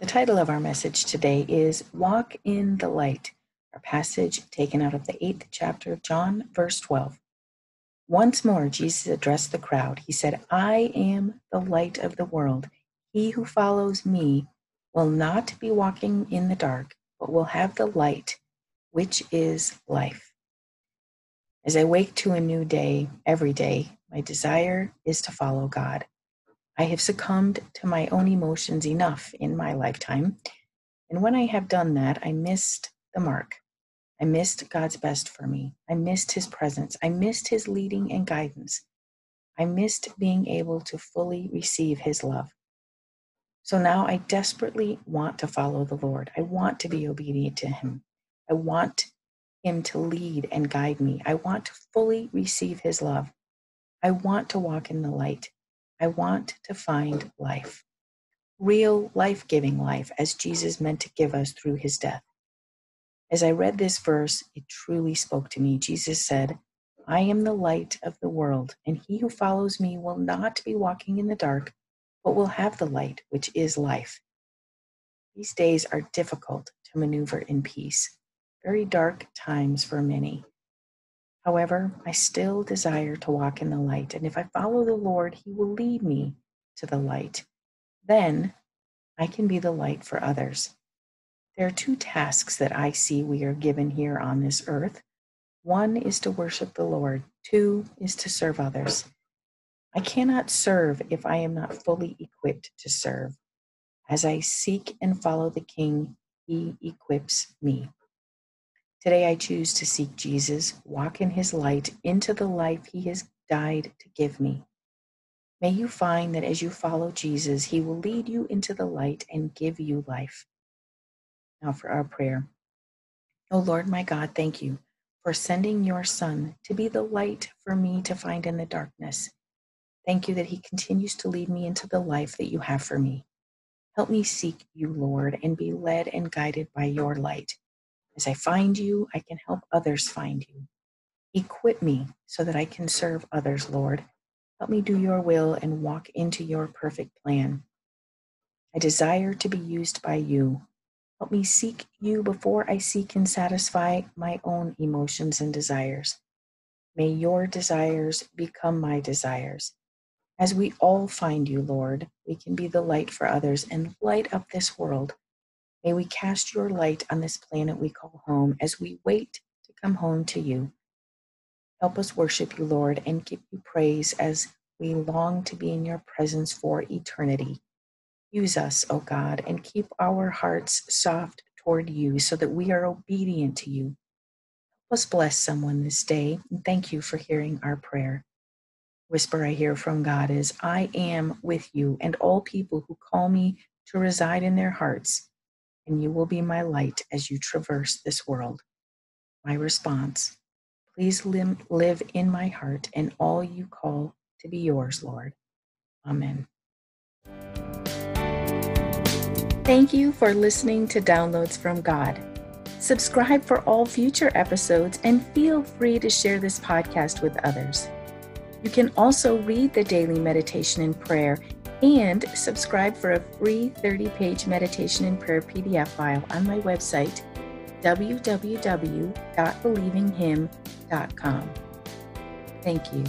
The title of our message today is Walk in the Light, our passage taken out of the eighth chapter of John, verse 12. Once more, Jesus addressed the crowd. He said, I am the light of the world. He who follows me will not be walking in the dark, but will have the light, which is life. As I wake to a new day every day, my desire is to follow God. I have succumbed to my own emotions enough in my lifetime. And when I have done that, I missed the mark. I missed God's best for me. I missed His presence. I missed His leading and guidance. I missed being able to fully receive His love. So now I desperately want to follow the Lord. I want to be obedient to Him. I want Him to lead and guide me. I want to fully receive His love. I want to walk in the light. I want to find life, real life giving life, as Jesus meant to give us through his death. As I read this verse, it truly spoke to me. Jesus said, I am the light of the world, and he who follows me will not be walking in the dark, but will have the light, which is life. These days are difficult to maneuver in peace, very dark times for many. However, I still desire to walk in the light, and if I follow the Lord, He will lead me to the light. Then I can be the light for others. There are two tasks that I see we are given here on this earth. One is to worship the Lord, two is to serve others. I cannot serve if I am not fully equipped to serve. As I seek and follow the King, He equips me. Today I choose to seek Jesus, walk in his light into the life he has died to give me. May you find that as you follow Jesus, he will lead you into the light and give you life. Now for our prayer. Oh Lord my God, thank you for sending your Son to be the light for me to find in the darkness. Thank you that he continues to lead me into the life that you have for me. Help me seek you, Lord, and be led and guided by your light. As I find you, I can help others find you. Equip me so that I can serve others, Lord. Help me do your will and walk into your perfect plan. I desire to be used by you. Help me seek you before I seek and satisfy my own emotions and desires. May your desires become my desires. As we all find you, Lord, we can be the light for others and light up this world May we cast your light on this planet we call home as we wait to come home to you. Help us worship you, Lord, and give you praise as we long to be in your presence for eternity. Use us, O God, and keep our hearts soft toward you so that we are obedient to you. Help us bless someone this day, and thank you for hearing our prayer. Whisper I hear from God is I am with you, and all people who call me to reside in their hearts and you will be my light as you traverse this world. My response Please live in my heart and all you call to be yours, Lord. Amen. Thank you for listening to Downloads from God. Subscribe for all future episodes and feel free to share this podcast with others. You can also read the daily meditation and prayer and subscribe for a free 30 page meditation and prayer PDF file on my website, www.believinghim.com. Thank you.